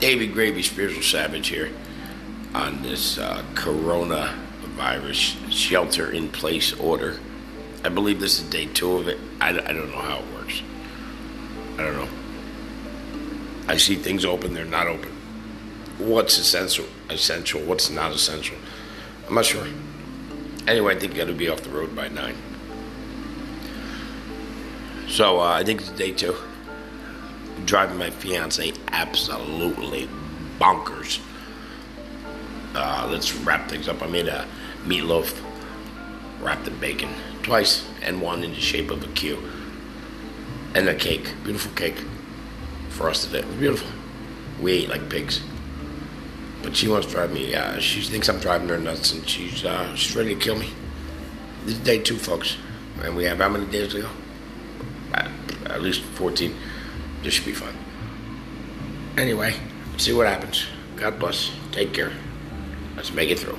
David Gravy, Spiritual Savage here on this uh, coronavirus shelter in place order. I believe this is day two of it. I, I don't know how it works. I don't know. I see things open, they're not open. What's essential? Essential? What's not essential? I'm not sure. Anyway, I think you got to be off the road by nine. So uh, I think it's day two. Driving my fiance absolutely bonkers. Uh, let's wrap things up. I made a meatloaf wrapped in bacon twice, and one in the shape of a Q, and a cake, beautiful cake for us today. It beautiful. We ate like pigs. But she wants to drive me. Uh, she thinks I'm driving her nuts, and she's uh, she's ready to kill me. This is day two, folks, and we have how many days to go? Uh, at least 14. This should be fun. Anyway, see what happens. God bless. Take care. Let's make it through.